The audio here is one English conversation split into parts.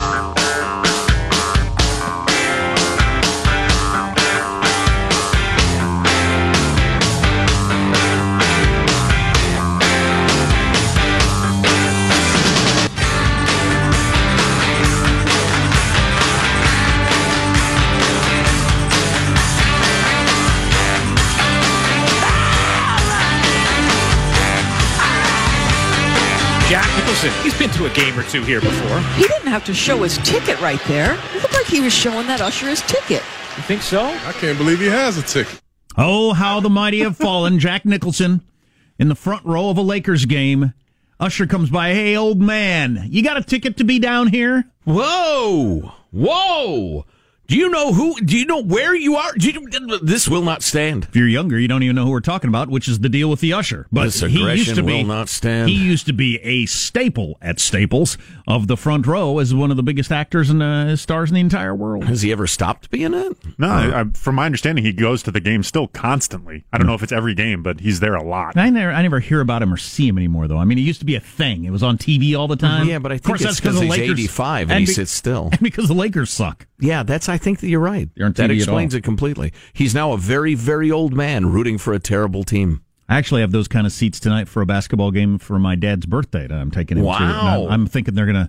Jack Nicholson, he's been to a game or two here before. He didn't have to show his ticket right there. It looked like he was showing that usher his ticket. You think so? I can't believe he has a ticket. Oh, how the mighty have fallen. Jack Nicholson in the front row of a Lakers game. Usher comes by. Hey, old man, you got a ticket to be down here? Whoa! Whoa! Do you know who? Do you know where you are? Do you, this will not stand. If you're younger, you don't even know who we're talking about, which is the deal with the usher. But This he used to aggression be will not stand. He used to be a staple at Staples of the front row as one of the biggest actors and uh, stars in the entire world. Has he ever stopped being it? No, I, I, from my understanding, he goes to the game still constantly. I don't know if it's every game, but he's there a lot. I never, I never hear about him or see him anymore, though. I mean, it used to be a thing. It was on TV all the time. Yeah, but I Of think course, it's because the he's Lakers- 85 and he be- sits still. And because the Lakers suck. Yeah, that's. I think that you're right. You're on that TV at explains all. it completely. He's now a very, very old man rooting for a terrible team. I actually have those kind of seats tonight for a basketball game for my dad's birthday that I'm taking him to. Wow. I'm, I'm thinking they're going to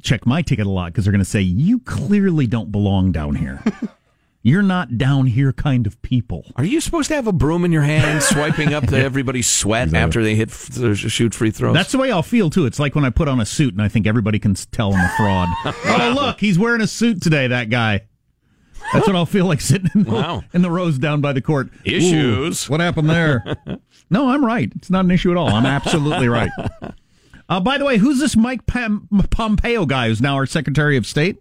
check my ticket a lot because they're going to say, you clearly don't belong down here. You're not down here kind of people. Are you supposed to have a broom in your hand, swiping up the, everybody's sweat after they hit f- uh, shoot free throws? That's the way I'll feel too. It's like when I put on a suit and I think everybody can tell I'm a fraud. oh, look, he's wearing a suit today, that guy. That's what I'll feel like sitting in the, Wow. in the rows down by the court. Ooh, Issues. what happened there? no, I'm right. It's not an issue at all. I'm absolutely right. Uh, by the way, who's this Mike Pom- Pompeo guy who's now our Secretary of State?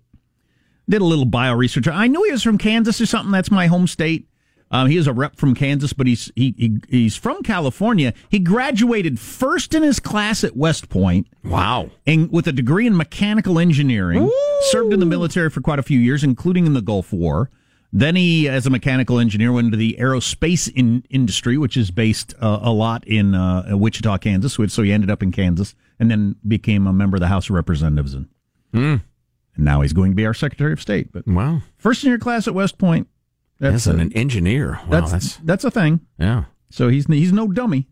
Did a little bio research. I knew he was from Kansas or something. That's my home state. Um, he is a rep from Kansas, but he's he, he he's from California. He graduated first in his class at West Point wow. and with a degree in mechanical engineering. Served in the military for quite a few years, including in the Gulf War. Then he, as a mechanical engineer, went into the aerospace in, industry, which is based uh, a lot in uh, Wichita, Kansas. So he ended up in Kansas, and then became a member of the House of Representatives, and, and And now he's going to be our Secretary of State. But Wow. first in your class at West Point. That's a- an engineer. Wow, that's, that's, that's a thing. yeah. So he's he's no dummy.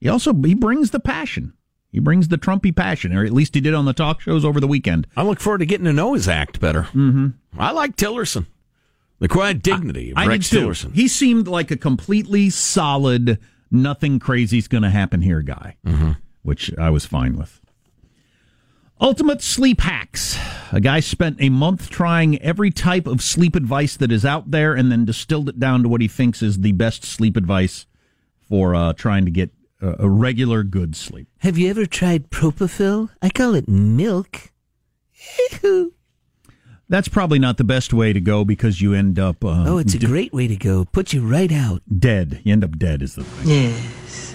He also he brings the passion. He brings the Trumpy passion, or at least he did on the talk shows over the weekend. I look forward to getting to know his act better. Mm-hmm. I like Tillerson. The quiet dignity of I Rex too. Tillerson. He seemed like a completely solid, nothing crazy's going to happen here guy, Mm-hmm. which I was fine with. Ultimate sleep hacks. A guy spent a month trying every type of sleep advice that is out there, and then distilled it down to what he thinks is the best sleep advice for uh, trying to get a, a regular good sleep. Have you ever tried Propofol? I call it milk. That's probably not the best way to go because you end up. Uh, Oh, it's a d- great way to go. Put you right out. dead. You end up dead, is the thing. Yes.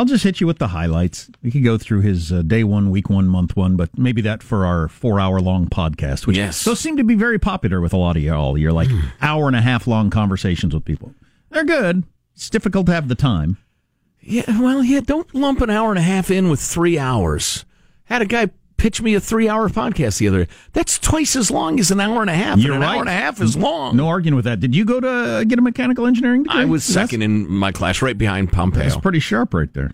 I'll just hit you with the highlights. We could go through his uh, day one, week one, month one, but maybe that for our four hour long podcast, which Yes. those seem to be very popular with a lot of y'all. You're like hour and a half long conversations with people. They're good. It's difficult to have the time. Yeah, well, yeah, don't lump an hour and a half in with three hours. Had a guy pitch me a three hour podcast the other day. That's twice as long as an hour and a half. You're an right. hour and a half is long. No arguing with that. Did you go to uh, get a mechanical engineering degree? I was That's- second in my class, right behind Pompeo. That's pretty sharp right there.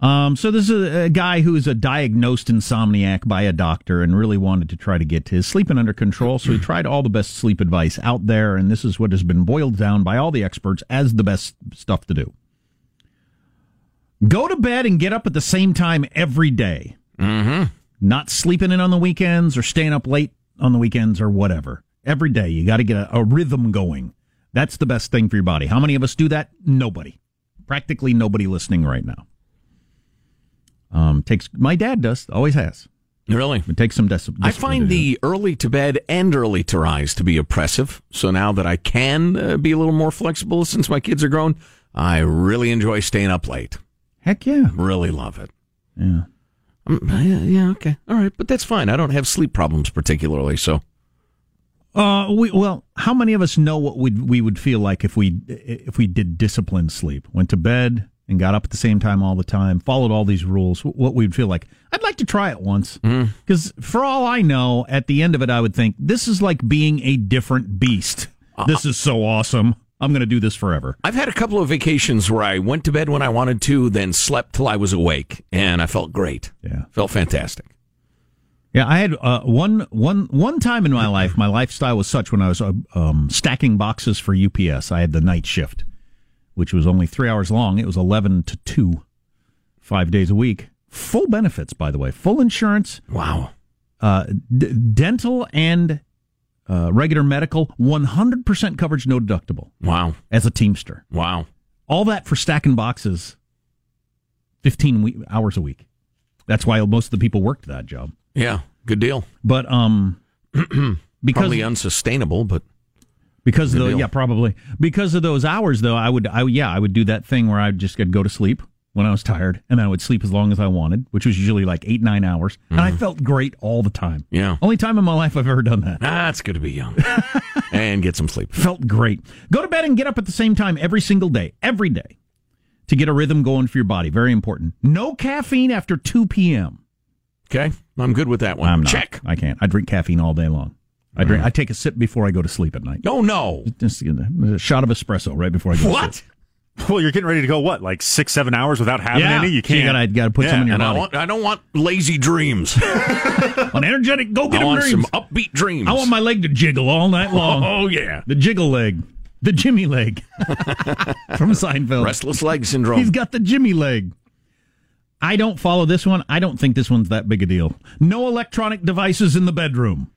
Um, so this is a, a guy who is a diagnosed insomniac by a doctor and really wanted to try to get his sleeping under control. So he tried all the best sleep advice out there, and this is what has been boiled down by all the experts as the best stuff to do. Go to bed and get up at the same time every day. Mm-hmm. Not sleeping in on the weekends or staying up late on the weekends or whatever. Every day you got to get a, a rhythm going. That's the best thing for your body. How many of us do that? Nobody. Practically nobody listening right now. Um, takes my dad does always has. really? It takes some dis- I find the early to bed and early to rise to be oppressive. So now that I can uh, be a little more flexible since my kids are grown, I really enjoy staying up late. heck yeah, Really love it. yeah. Um, yeah, yeah, okay. All right, but that's fine. I don't have sleep problems particularly, so Uh, we, well, how many of us know what we we would feel like if we if we did disciplined sleep, went to bed and got up at the same time all the time, followed all these rules? What we'd feel like? I'd like to try it once because, for all I know, at the end of it, I would think this is like being a different beast. This is so awesome. I'm going to do this forever. I've had a couple of vacations where I went to bed when I wanted to, then slept till I was awake, and I felt great. Yeah. Felt fantastic. Yeah, I had uh, one one one time in my life. My lifestyle was such when I was uh, um, stacking boxes for UPS. I had the night shift, which was only three hours long. It was eleven to two, five days a week. Full benefits, by the way, full insurance, Wow. uh, d- dental and uh, regular medical, one hundred percent coverage, no deductible. Wow. As a Teamster, Wow. all that for stacking boxes, fifteen we- hours a week. That's why most of the people worked that job. Yeah. Good deal. But um, because Probably unsustainable, but because the deal. yeah probably because of those hours though I would I yeah I would do that thing where I'd just get go to sleep when I was tired and then I would sleep as long as I wanted, which was usually like eight nine hours, and I felt great all the time. Mm-hmm. yeah. Only time in my life I've ever done that. Ah, it's good to be young and get some sleep. Felt great. Go to bed and get up at the same time every single day, every day, to get a rhythm going for your body. Very important. No caffeine after two p.m. Okay, I'm good with that one. I'm not. Check. I can't. I drink caffeine all day long. I drink. I take a sip before I go to sleep at night. Oh no! Just a shot of espresso right before I go. To What? sleep. Well, you're getting ready to go what, like six, seven hours without having Yeah. any? You can't. you gotta- gotta put some in your And I body. want, I don't want lazy dreams. An energetic, go get I 'em want dreams. some upbeat dreams. I want my leg to jiggle all night long. Oh yeah, The jiggle leg. The Jimmy leg. From Seinfeld. restless leg syndrome. He's got the Jimmy leg. I don't follow this one. I don't think this one's that big a deal. No electronic devices in the bedroom.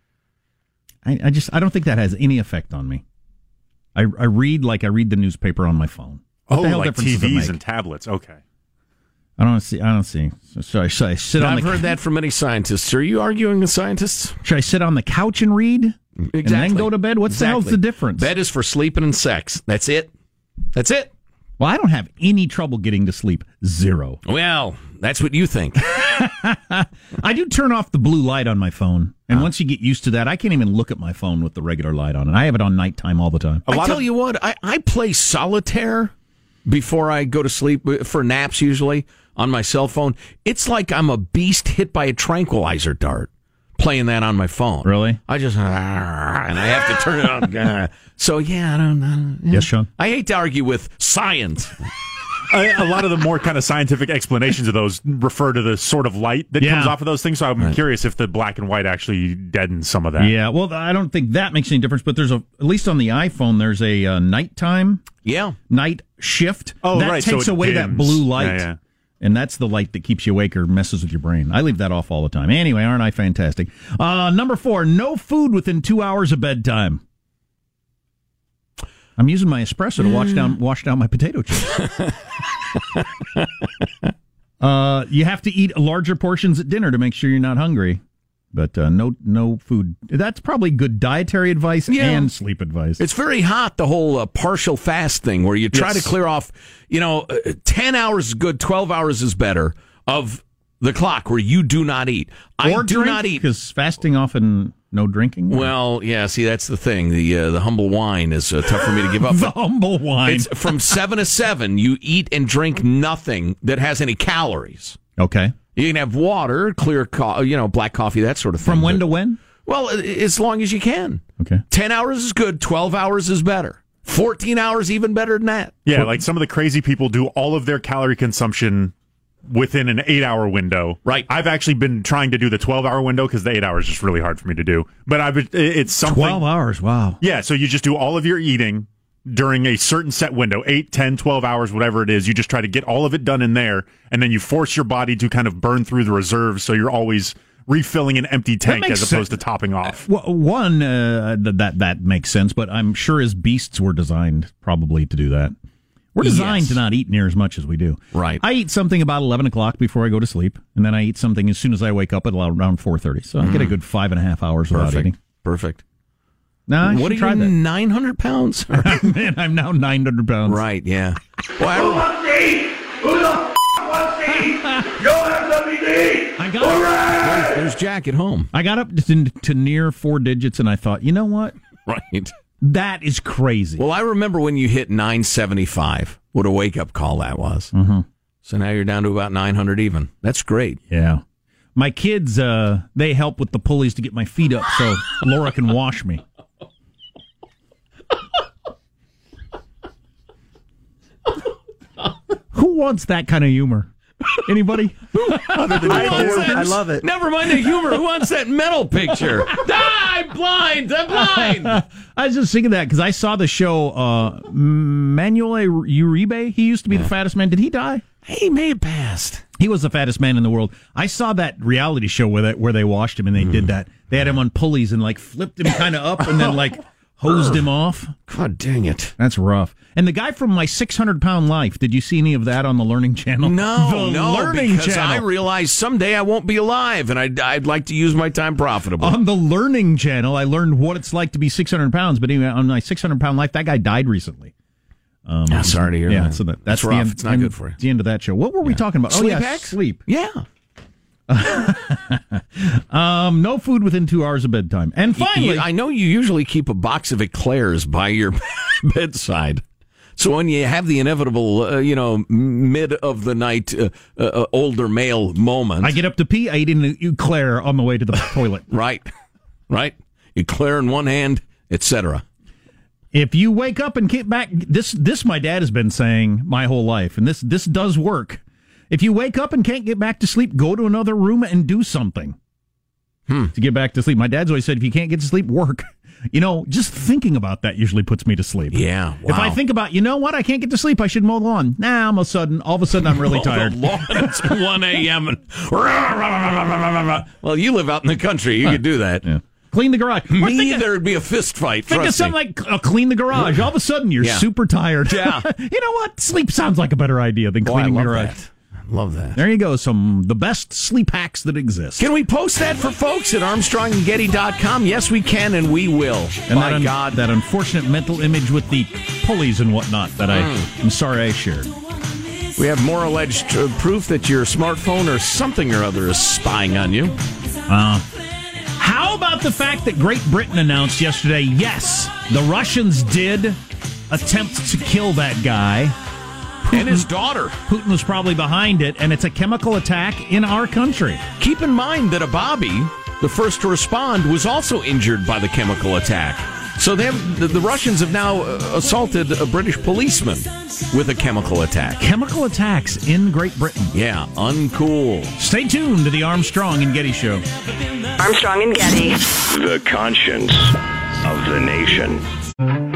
I, I just I don't think that has any effect on me. I, I read like I read the newspaper on my phone. What oh, the hell like difference does it TVs make? and tablets. Okay. I don't see. I don't see. So, so I, should I sit on I've the heard that from many scientists. Are you arguing with scientists? Should I sit on the couch and read? Exactly. And then go to bed? What's the hell's the difference? Bed is for sleeping and sex. That's it. That's it. Well, I don't have any trouble getting to sleep. Zero. Well, that's what you think. I do turn off the blue light on my phone, and once you get used to that, I can't even look at my phone with the regular light on, and I have it on nighttime all the time. A I lot tell of- you what, I, I play solitaire before I go to sleep uh, for naps usually. on my cell phone, it's like I'm a beast hit by a tranquilizer dart. Playing that on my phone. Really? I just and I have to turn it on. so yeah, I don't know. Yes, Sean. I hate to argue with science. A, a lot of the more kind of scientific explanations of those refer to the sort of light that Yeah. comes off of those things. So I'm curious if the black and white actually deadens some of that. Yeah, well, I don't think that makes any difference. But there's a at least on the iPhone, there's a uh, nighttime Yeah. night shift. Oh, that right, so takes it away that blue light. Yeah, yeah. And that's the light that keeps you awake or messes with your brain. I leave that off all the time. Anyway, aren't I fantastic? Uh, number four, no food within two hours of bedtime. I'm using my espresso to wash down wash down my potato chips. uh, you have to eat larger portions at dinner to make sure you're not hungry. But uh, no no food. That's probably good dietary advice Yeah. and sleep advice. It's very hot, the whole uh, partial fast thing where you try Yes. to clear off, you know, uh, 10 hours is good, 12 hours is better of the clock where you do not eat. I or do not eat. because fasting often no drinking. Well, yeah, see, that's the thing. The uh, the humble wine is uh, tough for me to give up. the humble wine. It's from 7 to 7, you eat and drink nothing that has any calories. Okay. You can have water, clear, co- you know, black coffee, that sort of thing. From when But- to when? Well, as long as you can. Okay. 10 hours is good, 12 hours is better. 14 hours even better than that. Yeah, like some of the crazy people do all of their calorie consumption within an eight hour window. Right. I've actually been trying to do the 12 hour window because the eight hours is just really hard for me to do. But I've, it's something. 12 hours. Wow. Yeah, so you just do all of your eating during a certain set window 8 10 12 hours whatever it is you just try to get all of it done in there and then you force your body to kind of burn through the reserves so you're always refilling an empty tank as opposed sense. to topping off Well, one uh, th- that that makes sense, but I'm sure as beasts were designed probably to do that. We're designed Yes. to not eat near as much as we do. Right. I eat something about eleven o'clock before I go to sleep, and then I eat something as soon as I wake up at around four thirty. So I get a mm. good five and a half hours without eating. Perfect. Nah, I what are you, 900 pounds? Man, I'm now nine hundred pounds. right, yeah. Well, I- I got there's, there's Jack at home. I got up to, to near four digits, and I thought, you know what? Right. That is crazy. Well, I remember when you hit 975. What a wake up call that was. Mm-hmm. So now you're down to about 900 even. That's great. Yeah. My kids, uh, they help with the pulleys to get my feet up so Laura can wash me. Who wants that kind of humor? Anybody? I love it. Never mind the humor. Who wants that metal picture? ah, I'm blind. I'm blind. I was just thinking that because I saw the show uh, Manuel Uribe. He used to be the fattest man. Did he die? He may have passed. He was the fattest man in the world. I saw that reality show where they, where they washed him and they did that. They had him on pulleys and like flipped him kind of up and then like hosed him off. God dang it. That's rough. And the guy from my 600 pound life, did you see any of that on the Learning Channel? No, the no, Learning because I realize someday I won't be alive, and I'd, I'd like to use my time profitably. on the Learning Channel, I learned what it's like to be 600 pounds. But anyway, on my 600 pound life, that guy died recently. Um, Yeah, sorry to hear yeah, that. so that, That's that's, the rough. end, It's not good for you. It's the end of that show. What were we talking about? Sleep oh, yeah, sleep. Yeah. Um, no food within two hours of bedtime. And finally, I know you usually keep a box of eclairs by your bedside. So when you have the inevitable, uh, you know, mid of the night uh, uh, older male moment, I get up to pee. I eat an eclair on the way to the toilet. right, right, eclair in one hand, etc. If you wake up and get back, this this my dad has been saying my whole life, and this this does work. If you wake up and can't get back to sleep, go to another room and do something to get back to sleep. My dad's always said, if you can't get to sleep, work. You know, just thinking about that usually puts me to sleep. Yeah, If I think about, you know what, I can't get to sleep, I should mow the lawn. Now, all of a sudden, all of a sudden, I'm really tired. The lawn, it's 1 a.m. and well, you live out in the country, you could do that. Yeah. Clean the garage. Or Me, think of- there'd be a fist fight. Think of trust me. something like uh, clean the garage. All of a sudden, you're Yeah. super tired. Yeah. you know what? Sleep sounds like a better idea than Boy, cleaning the garage. that. Love that. There you go. Some the best sleep hacks that exist. Can we post that for folks at ArmstrongandGetty.com? Yes, we can, and we will. and My that un- God. that unfortunate mental image with the pulleys and whatnot that I Hmm. am sorry I shared. We have more alleged uh, proof that your smartphone or something or other is spying on you. How about the fact that Great Britain announced yesterday? Yes, the Russians did attempt to kill that guy. And his daughter. Putin was probably behind it, and it's a chemical attack in our country. Keep in mind that a Bobby, the first to respond, was also injured by the chemical attack. So they have, the, the Russians have now uh, assaulted a British policeman with a chemical attack. Chemical attacks in Great Britain. Yeah, uncool. Stay tuned to the Armstrong and Getty Show. Armstrong and Getty. The conscience of the nation.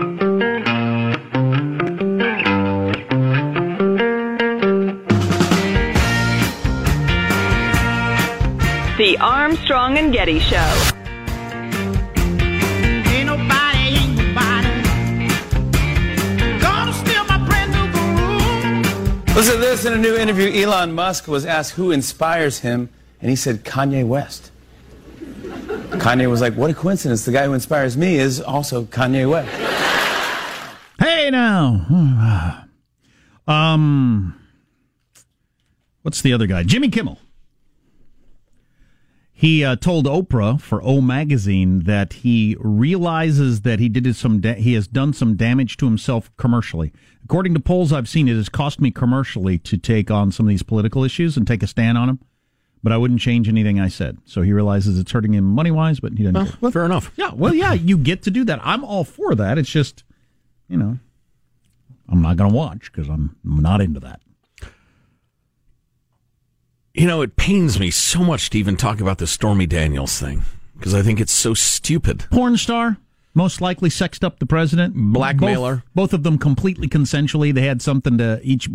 Armstrong and Getty Show. Ain't nobody, ain't nobody gonna steal my brand new groove. Listen to this in a new interview. Elon Musk was asked who inspires him, and he said Kanye West. Kanye was like, What a coincidence. The guy who inspires me is also Kanye West. Hey now. Um what's the other guy? Jimmy Kimmel. He uh, told Oprah for O magazine that he realizes that he did some da- he has done some damage to himself commercially. According to polls I've seen, it has cost me commercially to take on some of these political issues and take a stand on them. But I wouldn't change anything I said. So he realizes it's hurting him money wise, but he doesn't. care. Well, fair enough. Yeah, well, yeah, you get to do that. I'm all for that. It's just, you know, I'm not going to watch because I'm not into that. You know, it pains me so much to even talk about the Stormy Daniels thing because I think it's so stupid. Porn star, most likely sexed up the president. Blackmailer. Both, both of them completely consensually. They had something to each.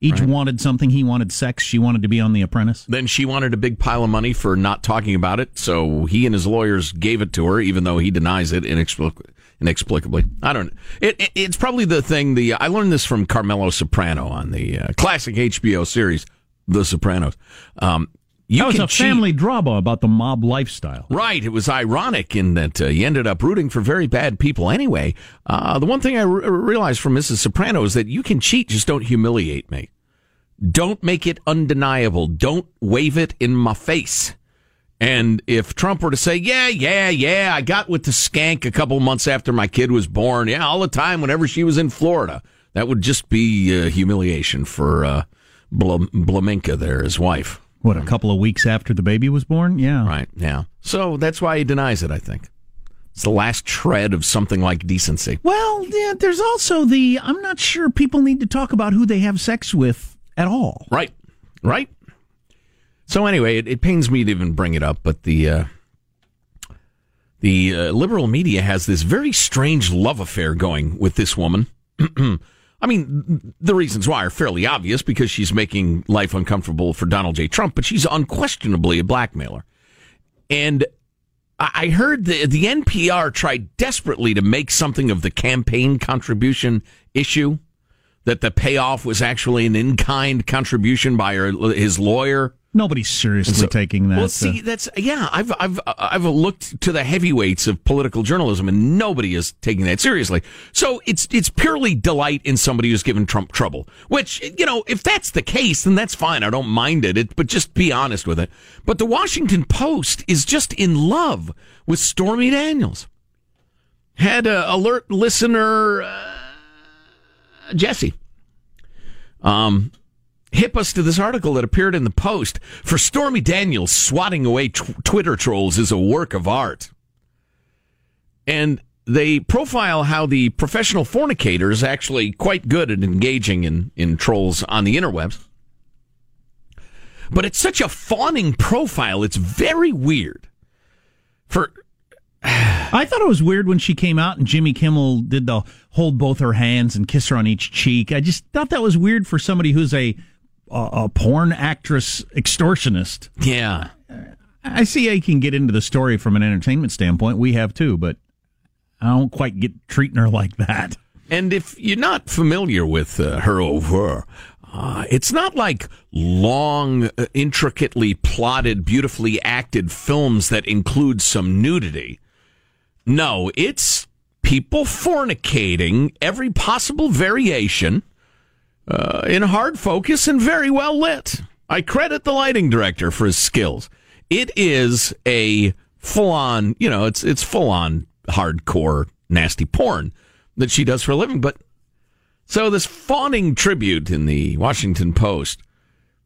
Each Right. wanted something. He wanted sex. She wanted to be on The Apprentice. Then she wanted a big pile of money for not talking about it, so he and his lawyers gave it to her, even though he denies it inexplic- inexplicably. I don't. It, it, it's probably the thing. The I learned this from Carmela Soprano on the uh, classic HBO series, The Sopranos. Um, you that was a cheat. family drama about the mob lifestyle. Right. It was ironic in that uh, you ended up rooting for very bad people anyway. Uh, the one thing I re- realized from Mrs. Soprano is that you can cheat, just don't humiliate me. Don't make it undeniable. Don't wave it in my face. And if Trump were to say, yeah, yeah, yeah, I got with the skank a couple months after my kid was born. Yeah, all the time whenever she was in Florida. That would just be uh, humiliation for uh, Bl- Blaminka there, his wife. What, a couple of weeks after the baby was born? Yeah. Right, yeah. So that's why he denies it, I think. It's the last shred of something like decency. Well, yeah, there's also the I'm not sure people need to talk about who they have sex with at all. Right, right. So anyway, it, it pains me to even bring it up, but the uh, the uh, liberal media has this very strange love affair going with this woman. I mean, the reasons why are fairly obvious because she's making life uncomfortable for Donald J. Trump, but she's unquestionably a blackmailer. And I heard the the NPR tried desperately to make something of the campaign contribution issue, that the payoff was actually an in kind contribution by her, his lawyer. Nobody's seriously So- taking that. Well, uh, see, that's yeah. I've I've I've looked to the heavyweights of political journalism, and nobody is taking that seriously. So it's it's purely delight in somebody who's given Trump trouble. Which you know, if that's the case, then that's fine. I don't mind it. it but just be honest with it. But the Washington Post is just in love with Stormy Daniels. Had a alert listener uh, Jesse. Um, hip us to this article that appeared in the Post. For Stormy Daniels, swatting away tw- Twitter trolls is a work of art. And they profile how the professional fornicator is actually quite good at engaging in, in trolls on the interwebs. But it's such a fawning profile, it's very weird. For I thought it was weird when she came out and Jimmy Kimmel did the hold both her hands and kiss her on each cheek. I just thought that was weird for somebody who's a a, a porn actress extortionist. Yeah. I see I can get into the story from an entertainment standpoint. We have too, but I don't quite get treating her like that. And if you're not familiar with uh, her over, uh, it's not like long, uh, intricately plotted, beautifully acted films that include some nudity. No, it's people fornicating, every possible variation, uh, in hard focus and very well lit. I credit the lighting director for his skills. It is a full on, you know, it's it's full on hardcore nasty porn that she does for a living, but So this fawning tribute in the Washington Post.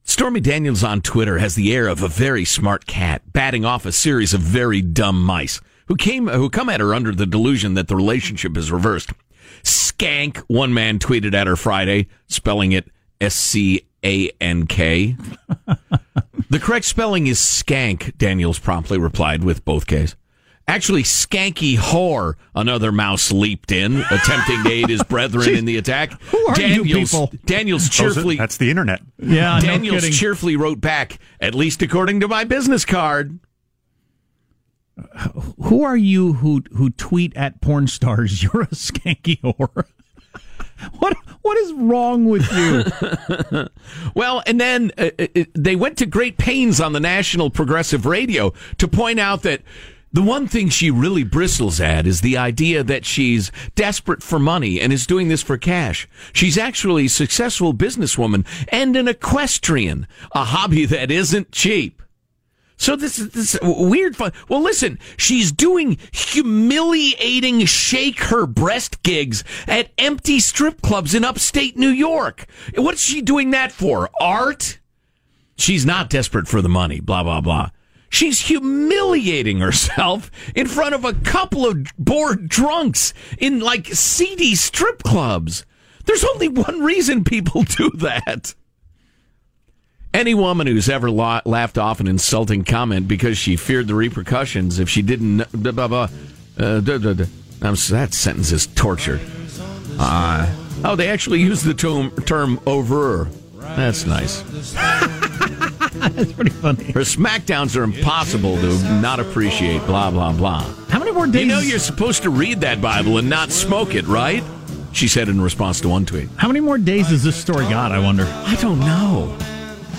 Stormy Daniels on Twitter has the air of a very smart cat batting off a series of very dumb mice who came who come at her under the delusion that the relationship is reversed. Skank, one man tweeted at her Friday, spelling it S C A N K. The correct spelling is skank, Daniels promptly replied with both Ks. Actually, skanky whore, another mouse leaped in, attempting to aid his brethren in the attack. Who are you Daniels, people? Daniels oh, cheerfully. That's the internet. Yeah, Daniels kidding. cheerfully wrote back, at least according to my business card. Who are you who who tweet at porn stars? You're a skanky whore. What what is wrong with you? Well, and then uh, uh, they went to great pains on the National Progressive Radio to point out that the one thing she really bristles at is the idea that she's desperate for money and is doing this for cash. She's actually a successful businesswoman and an equestrian, a hobby that isn't cheap. So this is this weird fun. Well, listen, she's doing humiliating shake her breast gigs at empty strip clubs in upstate New York. What's she doing that for? Art? She's not desperate for the money, blah, blah, blah. She's humiliating herself in front of a couple of bored drunks in like seedy strip clubs. There's only one reason people do that. Any woman who's ever la- laughed off an insulting comment because she feared the repercussions if she didn't. Blah, blah, blah, uh, duh, duh, duh. I'm, that sentence is torture. Uh, oh, they actually use the term, term over. That's nice. That's pretty funny. Her smackdowns are impossible to not appreciate. Blah blah blah. How many more days? You know you're supposed to read that Bible and not smoke it, right? She said in response to one tweet. How many more days has this story got? I wonder. I don't know.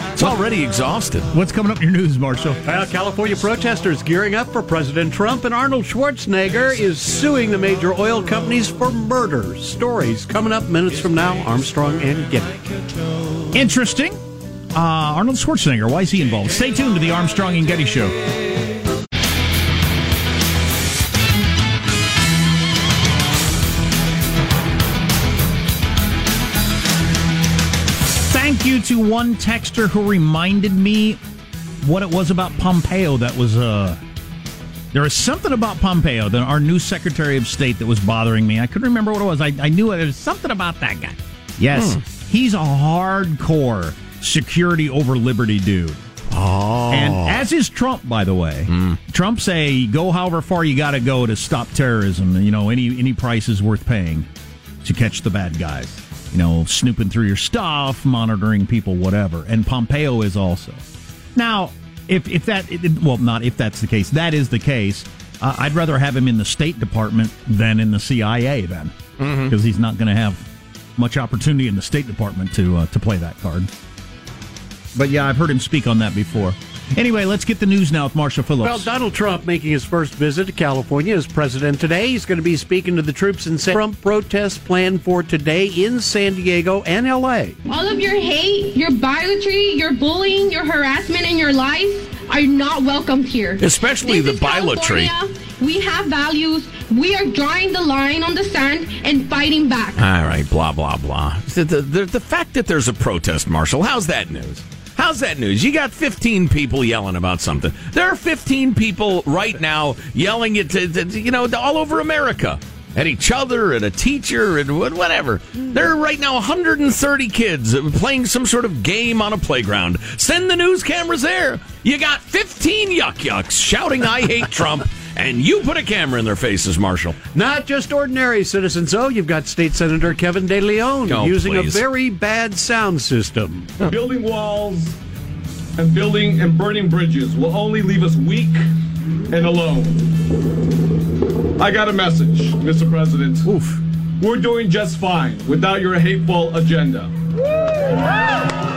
It's already exhausted. What's coming up in your news, Marshall? Well, California protesters gearing up for President Trump, and Arnold Schwarzenegger is suing the major oil companies for murder. Stories coming up minutes from now. Armstrong and Getty. Interesting. Uh, Arnold Schwarzenegger. Why is he involved? Stay tuned to the Armstrong and Getty Show. To one texter who reminded me what it was about Pompeo that was uh there was something about Pompeo, the, our new Secretary of State, that was bothering me. I couldn't remember what it was. I, I knew it. There was something about that guy. Yes, he's a hardcore security over liberty dude. Oh. And as is Trump, by the way. Trump say go however far you got to go to stop terrorism. You know, any any price is worth paying to catch the bad guys. You know, snooping through your stuff, monitoring people, whatever. And Pompeo is also. Now, if if that well, not if that's the case. That is the case. Uh, I'd rather have him in the State Department than in the CIA then, because he's not going to have much opportunity in the State Department to uh, to play that card. But yeah, I've heard him speak on that before. Anyway, let's get the news now with Marsha Phillips. Well, Donald Trump making his first visit to California as president today. He's going to be speaking to the troops in San Trump protests planned for today in San Diego and L.A. All of your hate, your bigotry, your bullying, your harassment, and your lies are not welcomed here. Especially This the is bilotry. California. We have values. We are drawing the line on the sand and fighting back. All right, blah blah blah. The, the, the, the fact that there's a protest, Marshall, how's that news? How's that news? You got 15 people yelling about something. There are 15 people right now yelling to, to- you know, all over America. At each other, at a teacher, and whatever. There are right now 130 kids playing some sort of game on a playground. Send the news cameras there. You got 15 yuck yucks shouting, I hate Trump, and you put a camera in their faces, Marshall. Not just ordinary citizens, though. You've got State Senator Kevin De Leon Oh, using please. a very bad sound system. Building walls and building and burning bridges will only leave us weak and alone. I got a message, Mr. President. Oof. We're doing just fine without your hateful agenda.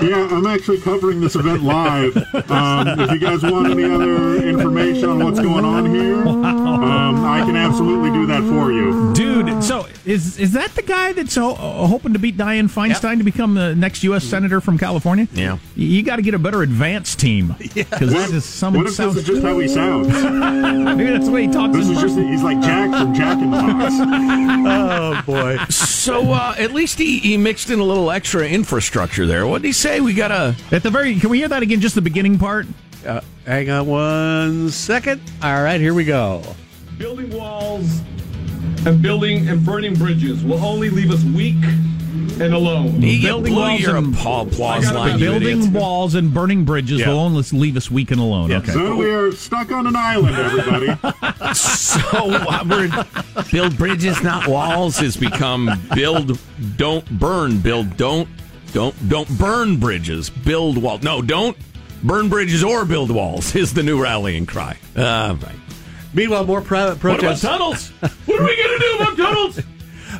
Yeah, I'm actually covering this event live. Um, if you guys want any other information on what's going on here, um, I can absolutely do that for you. Dude, so Is is that the guy that's uh, hoping to beat Dianne Feinstein to become the next U.S. senator from California? Yeah. You got to get a better advance team. Because that is some. What if this is just how he sounds? Maybe that's the way he talks. This in is just he's like Jack from Jack in the Box. Oh boy. So uh, at least he, he mixed in a little extra infrastructure there. What did he say? We got a At the very, can we hear that again? Just the beginning part. Uh, hang on one second. All right, here we go. Building walls and building and burning bridges will only leave us weak and alone. Building walls and- applause line. you Building idiot. walls and burning bridges Yeah. will only leave us weak and alone. Okay. So we are stuck on an island, everybody. So uh, we're build bridges, not walls, has become build, don't burn, build, don't, don't, don't burn bridges, build walls. No, don't burn bridges or build walls is the new rallying cry. Uh, right. Meanwhile, more private What about protests. tunnels? What are we going to do about tunnels?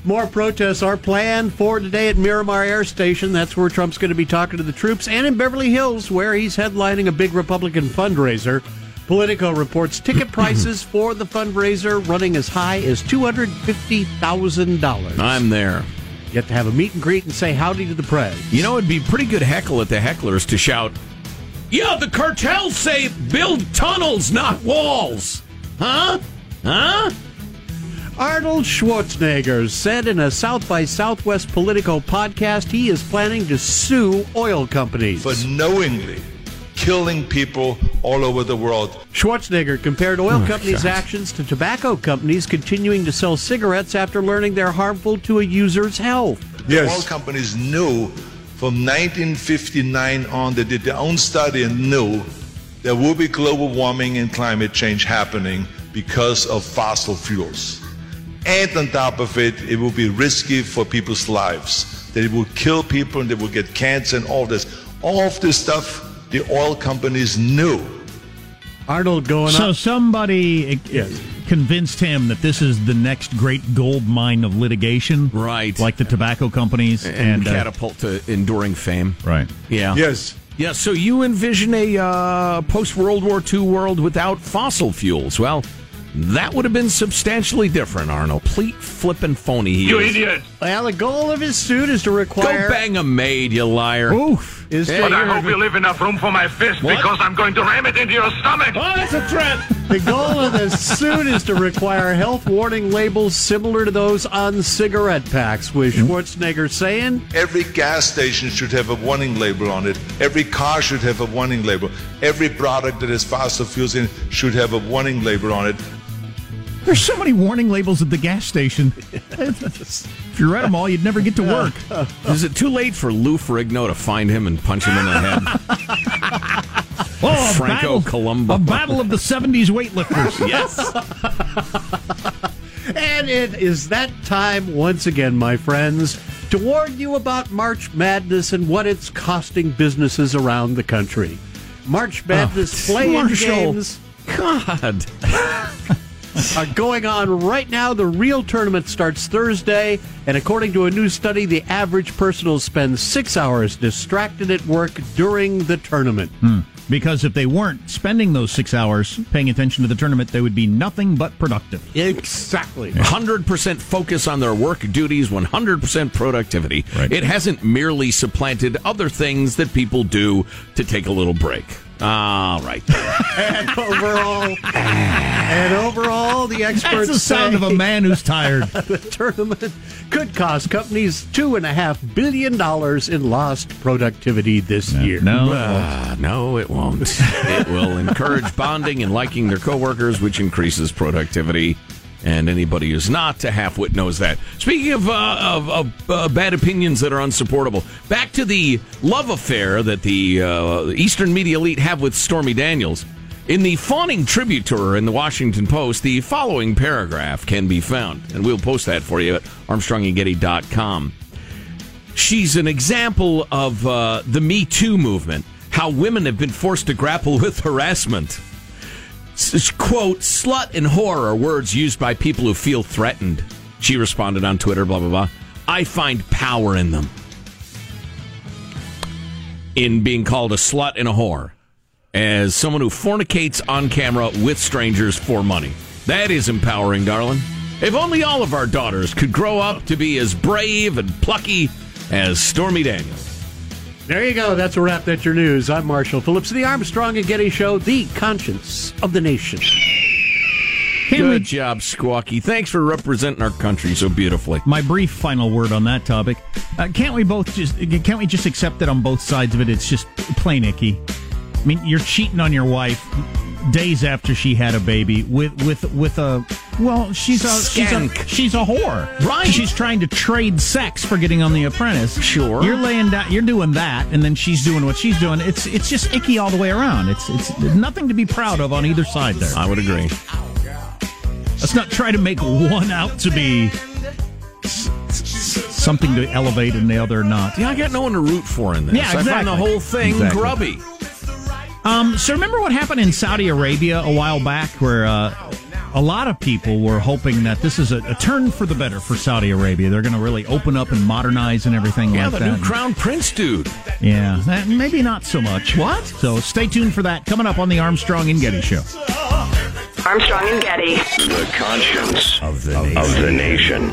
More protests are planned for today at Miramar Air Station. That's where Trump's going to be talking to the troops, and in Beverly Hills, where he's headlining a big Republican fundraiser. Politico reports ticket prices for the fundraiser running as high as two hundred fifty thousand dollars. I'm there. You have to have a meet and greet and say howdy to the prez. You know, it'd be pretty good heckle at the hecklers to shout, Yeah, the cartels say build tunnels, not walls. Huh? Huh? Arnold Schwarzenegger said in a South by Southwest Politico podcast he is planning to sue oil companies. for knowingly killing people all over the world. Schwarzenegger compared oil Oh, companies' God. actions to tobacco companies continuing to sell cigarettes after learning they're harmful to a user's health. Yes. The oil companies knew from 1959 on, they did their own study and knew there will be global warming and climate change happening because of fossil fuels. And on top of it, it will be risky for people's lives. That it will kill people and they will get cancer and all this. All of this stuff, the oil companies knew. Arnold going So up. So somebody uh, convinced him that this is the next great gold mine of litigation, right? Like the tobacco companies And, and, uh, catapult to enduring fame. right? Yeah. Yes. Yeah, so you envision a uh, post World War II world without fossil fuels. Well, that would have been substantially different, Arnold. Complete flippin' phony he You is. idiot! Well, the goal of his suit is to require. Go bang a maid, you liar. Oof. Is Hey, But I hope you leave enough room for my fist What? because I'm going to ram it into your stomach. Oh, that's a threat. The goal of the suit is to require health warning labels similar to those on cigarette packs, with mm-hmm. Schwarzenegger saying, Every gas station should have a warning label on it. Every car should have a warning label. Every product that has fossil fuels in it should have a warning label on it. There's so many warning labels at the gas station. if you read them all, you'd never get to work. Is it too late for Lou Ferrigno to find him and punch him in the head? Oh, Franco battle, Columbu. A battle of the 70s weightlifters. yes. And it is that time once again, my friends, to warn you about March Madness and what it's costing businesses around the country. March oh, Madness Oh, play-in Marshall. games God. are going on right now. The real tournament starts Thursday, and according to a new study, the average person will spend six hours distracted at work during the tournament. Hmm. Because if they weren't spending those six hours paying attention to the tournament, they would be nothing but productive. Exactly. 100% focus on their work duties, 100% productivity. Right. It hasn't merely supplanted other things that people do to take a little break. All right. And overall, and overall, the experts That's the sound say of a man who's tired. the tournament could cost companies two and a half billion dollars in lost productivity this year. No. Uh, no, it won't. it will encourage bonding and liking their coworkers, which increases productivity. And anybody who's not a half-wit knows that. Speaking of, uh, of, of uh, bad opinions that are unsupportable, back to the love affair that the uh, Eastern media elite have with Stormy Daniels. In the fawning tribute to her in the Washington Post, the following paragraph can be found, and we'll post that for you at armstrongandgetty.com. She's an example of uh, the Me Too movement, how women have been forced to grapple with harassment. Quote, slut and whore are words used by people who feel threatened. She responded on Twitter, blah, blah, blah. I find power in them. In being called a slut and a whore as someone who fornicates on camera with strangers for money. That is empowering, darling. If only all of our daughters could grow up to be as brave and plucky as Stormy Daniels. There you go. That's a wrap. That's your news. I'm Marshall Phillips, the Armstrong and Getty Show, the conscience of the nation. Good job, Squawky. Thanks for representing our country so beautifully. My brief final word on that topic. Uh, can't we both just can't we just accept that on both sides of it? It's just plain icky. I mean, you're cheating on your wife days after she had a baby with with with a well, she's a she's a she's a whore. Right. She's trying to trade sex for getting on The Apprentice. Sure. You're laying down. You're doing that, and then she's doing what she's doing. It's it's just icky all the way around. It's it's nothing to be proud of on either side there. I would agree. Let's not try to make one out to be something to elevate and the other not. Yeah, I got no one to root for in this. Yeah, I find the whole thing Exactly. grubby. Um, so remember what happened in Saudi Arabia a while back, where uh, a lot of people were hoping that this is a, a turn for the better for Saudi Arabia. They're going to really open up and modernize and everything Yeah, like the new crown prince dude. yeah, that, maybe not so much. What? So stay tuned for that coming up on the Armstrong and Getty Show. Armstrong and Getty. The conscience of the nation. Of the nation.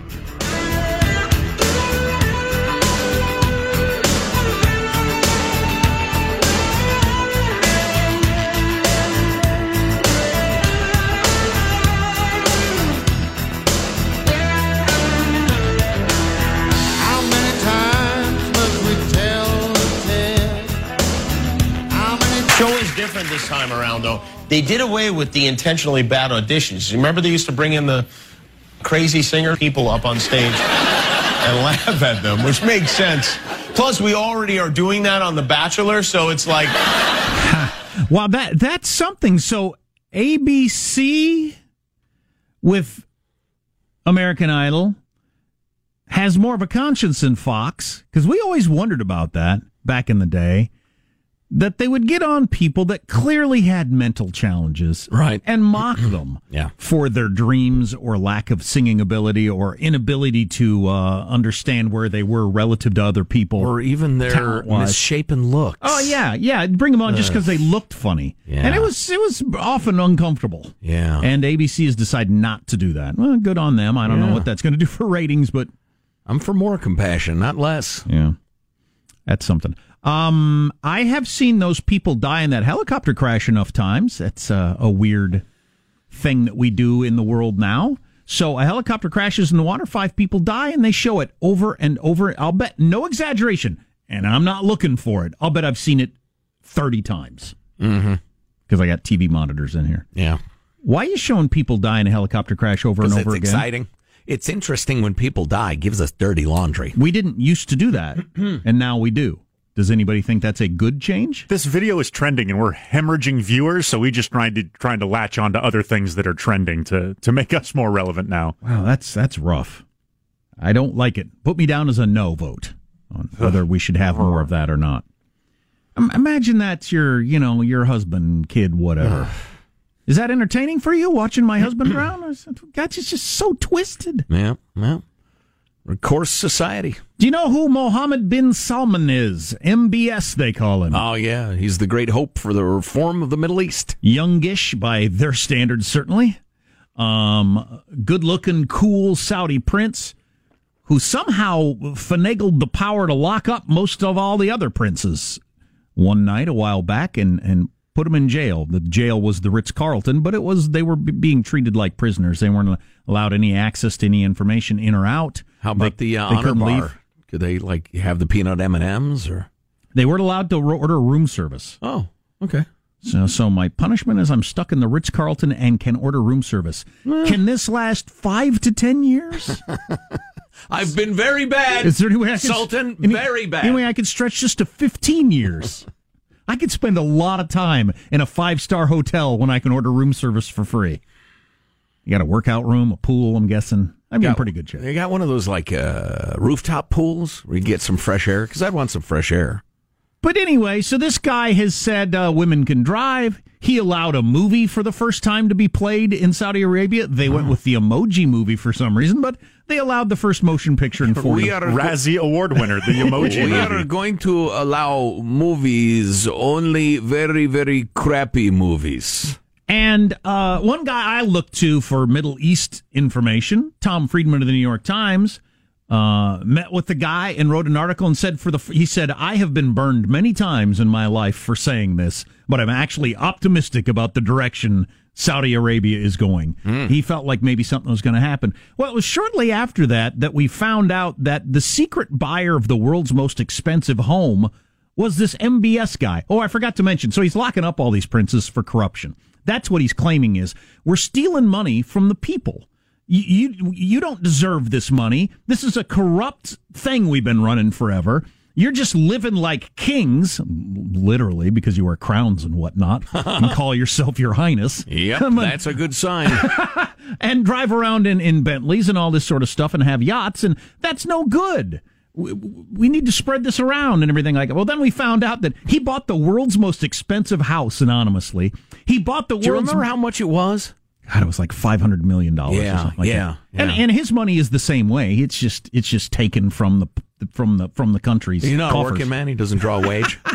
Different this time around, though. They did away with the intentionally bad auditions. You remember they used to bring in the crazy singer people up on stage and laugh at them, which makes sense. Plus, we already are doing that on The Bachelor, so it's like Wow, that that's something. So ABC with American Idol has more of a conscience than Fox because we always wondered about that back in the day that they would get on people that clearly had mental challenges Right. and mock them Yeah. for their dreams or lack of singing ability or inability to uh, understand where they were relative to other people Or even their misshapen looks. Oh yeah, yeah. Bring them on just because they looked funny, Yeah. and it was it was often uncomfortable. Yeah. And ABC has decided not to do that. Well, good on them. I don't know what that's going to do for ratings, but I'm for more compassion, not less. yeah, that's something. Um, I have seen those people die in that helicopter crash enough times. That's uh, a weird thing that we do in the world now. So a helicopter crashes in the water, five people die, and they show it over and over. I'll bet, no exaggeration, and I'm not looking for it. I'll bet I've seen it thirty times Mm-hmm. because I got TV monitors in here. Yeah. Why are you showing people die in a helicopter crash over and over it's again? exciting. It's interesting when people die. Gives us dirty laundry. We didn't used to do that, and now we do. Does anybody think that's a good change? This video is trending, and we're hemorrhaging viewers, so we just trying to trying to latch on to other things that are trending to to make us more relevant now. Wow, that's that's rough. I don't like it. Put me down as a no vote on whether we should have more of that or not. Im- Imagine that's your, you know, your husband, kid, whatever. Is that entertaining for you watching my husband drown? God, it's just so twisted. Yeah, well, course society. Do you know who Mohammed bin Salman is? MBS, they call him. Oh yeah, he's the great hope for the reform of the Middle East. Youngish by their standards, certainly. Um, good looking, cool Saudi prince who somehow finagled the power to lock up most of all the other princes one night a while back and, and put them in jail. The jail was the Ritz Carlton, but it was they were b- being treated like prisoners. They weren't allowed any access to any information in or out. How about They- the uh, honor bar? leave. Could they like have the peanut M and M's or? They weren't allowed to ro- order room service. Oh, okay. So, so my punishment is I'm stuck in the Ritz Carlton and can order room service. Can this last five to ten years? I've been very bad. Is there any way I can, Sultan? any- very bad. Any way I could stretch this to 15 years? I could spend a lot of time in a five star hotel when I can order room service for free. You got a workout room, a pool. I'm guessing. I'm in pretty good shape. They got one of those like uh, rooftop pools where you get some fresh air. Because I'd want some fresh air. But anyway, so this guy has said uh, women can drive. He allowed a movie for the first time to be played in Saudi Arabia. They went with the Emoji movie for some reason, but they allowed the first motion picture in 40 We are- Razzie Award winner, the Emoji we movie. are going to allow movies only very very crappy movies. And uh, one guy I look to for Middle East information, Tom Friedman of the New York Times, uh, met with the guy and wrote an article and said for the he said I have been burned many times in my life for saying this, but I'm actually optimistic about the direction Saudi Arabia is going. Hmm. He felt like maybe something was going to happen. Well, it was shortly after that that we found out that the secret buyer of the world's most expensive home was this MBS guy. Oh, I forgot to mention. So he's locking up all these princes for corruption. That's what he's claiming is we're stealing money from the people. You, you you don't deserve this money. This is a corrupt thing we've been running forever. You're just living like kings, literally, because you wear crowns and whatnot, and call yourself your highness. Yep, that's a good sign. and drive around in, in Bentleys and all this sort of stuff and have yachts, and that's no good. We, we need to spread this around and everything like that. Well, then we found out that he bought the world's most expensive house anonymously. He bought the Do you world's. remember how much it was? God, it was like five hundred million dollars. or Yeah, something like yeah, that. And and his money is the same way. It's just it's just taken from the from the from the country's. He's not a working man. He doesn't draw a wage.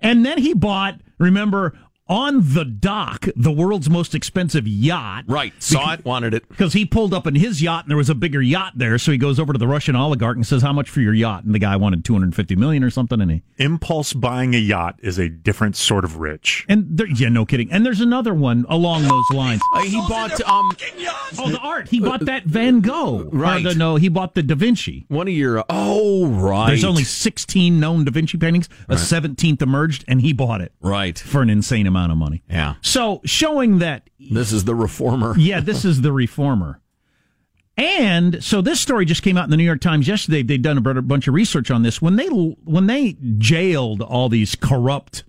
And then he bought. Remember. On the dock, the world's most expensive yacht. right. Saw it. Wanted it. Because he pulled up in his yacht and there was a bigger yacht there. So he goes over to the Russian oligarch and says, How much for your yacht? And the guy wanted 250 million or something. And he, Impulse buying a yacht is a different sort of rich. and there, yeah, no kidding. And there's another one along those lines. Uh, he bought um Oh, the art. He bought that Van Gogh. Right. Uh, no, he bought the Da Vinci. one of your. Oh, right. There's only 16 known Da Vinci paintings. A 17th emerged, and he bought it right. for an insane amount of money. Yeah. So showing that This is the reformer. yeah, this is the reformer. And so this story just came out in the New York Times yesterday. They'd done a bunch of research on this. When they when they jailed all these corrupt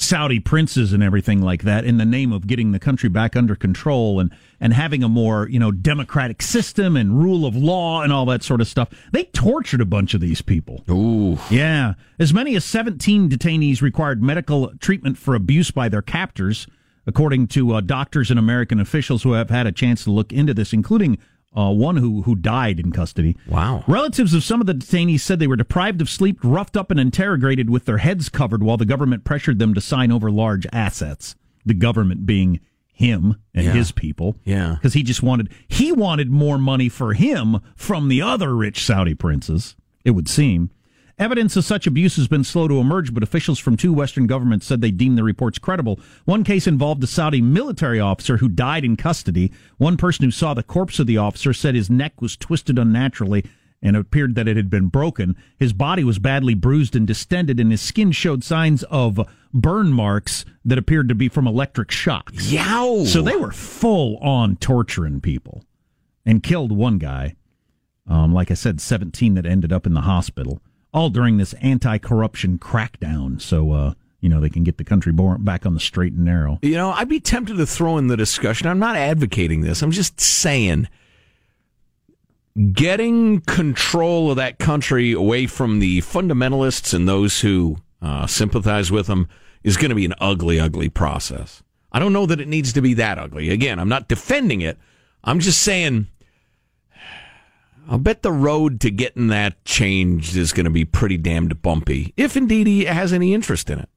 Saudi princes and everything like that in the name of getting the country back under control and and having a more, you know, democratic system and rule of law and all that sort of stuff. They tortured a bunch of these people. Ooh. Yeah. As many as 17 detainees required medical treatment for abuse by their captors, according to uh, doctors and American officials who have had a chance to look into this, including uh, one who, who died in custody. Wow. Relatives of some of the detainees said they were deprived of sleep, roughed up, and interrogated with their heads covered while the government pressured them to sign over large assets. The government being him and Yeah. his people. Yeah. Because he just wanted, he wanted more money for him from the other rich Saudi princes, it would seem. Evidence of such abuse has been slow to emerge, but officials from two Western governments said they deemed the reports credible. One case involved a Saudi military officer who died in custody. One person who saw the corpse of the officer said his neck was twisted unnaturally and it appeared that it had been broken. His body was badly bruised and distended, and his skin showed signs of burn marks that appeared to be from electric shocks. Yow. So they were full on torturing people and killed one guy. Um, like I said, 17 that ended up in the hospital, all during this anti corruption crackdown. So, uh, you know, they can get the country back on the straight and narrow. You know, I'd be tempted to throw in the discussion. I'm not advocating this. I'm just saying getting control of that country away from the fundamentalists and those who uh, sympathize with them is going to be an ugly, ugly process. I don't know that it needs to be that ugly. Again, I'm not defending it. I'm just saying I'll bet the road to getting that changed is going to be pretty damned bumpy, if indeed he has any interest in it.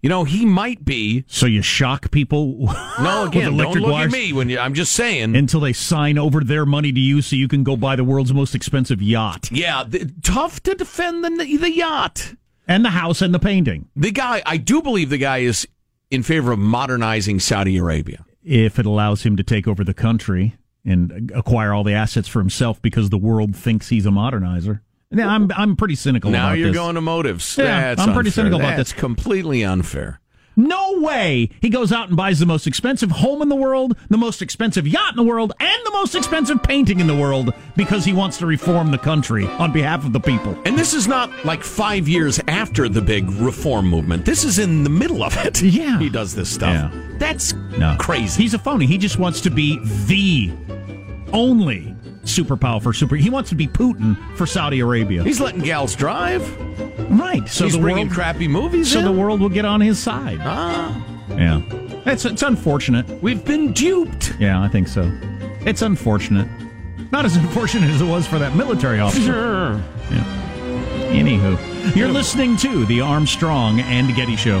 You know, he might be. So you shock people No, again, don't look wires at me when you, I'm just saying. until they sign over their money to you so you can go buy the world's most expensive yacht yeah, the, tough to defend the the yacht. and the house and the painting. The guy, I do believe the guy is in favor of modernizing Saudi Arabia. If it allows him to take over the country and acquire all the assets for himself because the world thinks he's a modernizer. Now, I'm I'm pretty cynical now you're this. going to motives. Yeah, That's I'm pretty unfair. cynical about That's this. completely unfair. No way he goes out and buys the most expensive home in the world, the most expensive yacht in the world, and the most expensive painting in the world because he wants to reform the country on behalf of the people. And this is not like five years after the big reform movement. This is in the middle of it. Yeah. He does this stuff. Yeah. That's No. crazy. He's a phony. He just wants to be the only superpower for super. He wants to be Putin for Saudi Arabia. He's letting gals drive. right. So He's the bringing world, crappy movies so in. the world will get on his side. Ah. Yeah. It's it's unfortunate. We've been duped. Yeah, I think so. It's unfortunate. Not as unfortunate as it was for that military officer. Sure. Yeah. Anywho, you're listening to the Armstrong and Getty Show.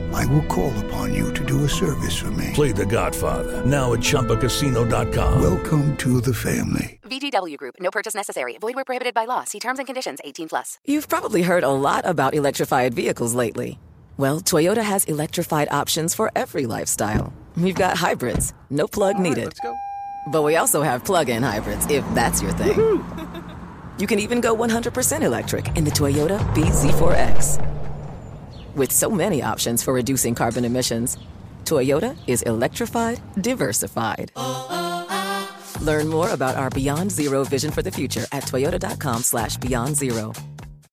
I will call upon you to do a service for me. Play The Godfather now at ChumbaCasino.com. Welcome to the family. VGW Group. No purchase necessary. Void where prohibited by law. See terms and conditions. 18 plus. You've probably heard a lot about electrified vehicles lately. Well, Toyota has electrified options for every lifestyle. We've got hybrids, no plug needed. let's go. But we also have plug-in hybrids, if that's your thing. You can even go 100% electric in the Toyota BZ4X. With so many options for reducing carbon emissions, Toyota is electrified, diversified. Learn more about our Beyond Zero vision for the future at toyota.com slash beyond zero.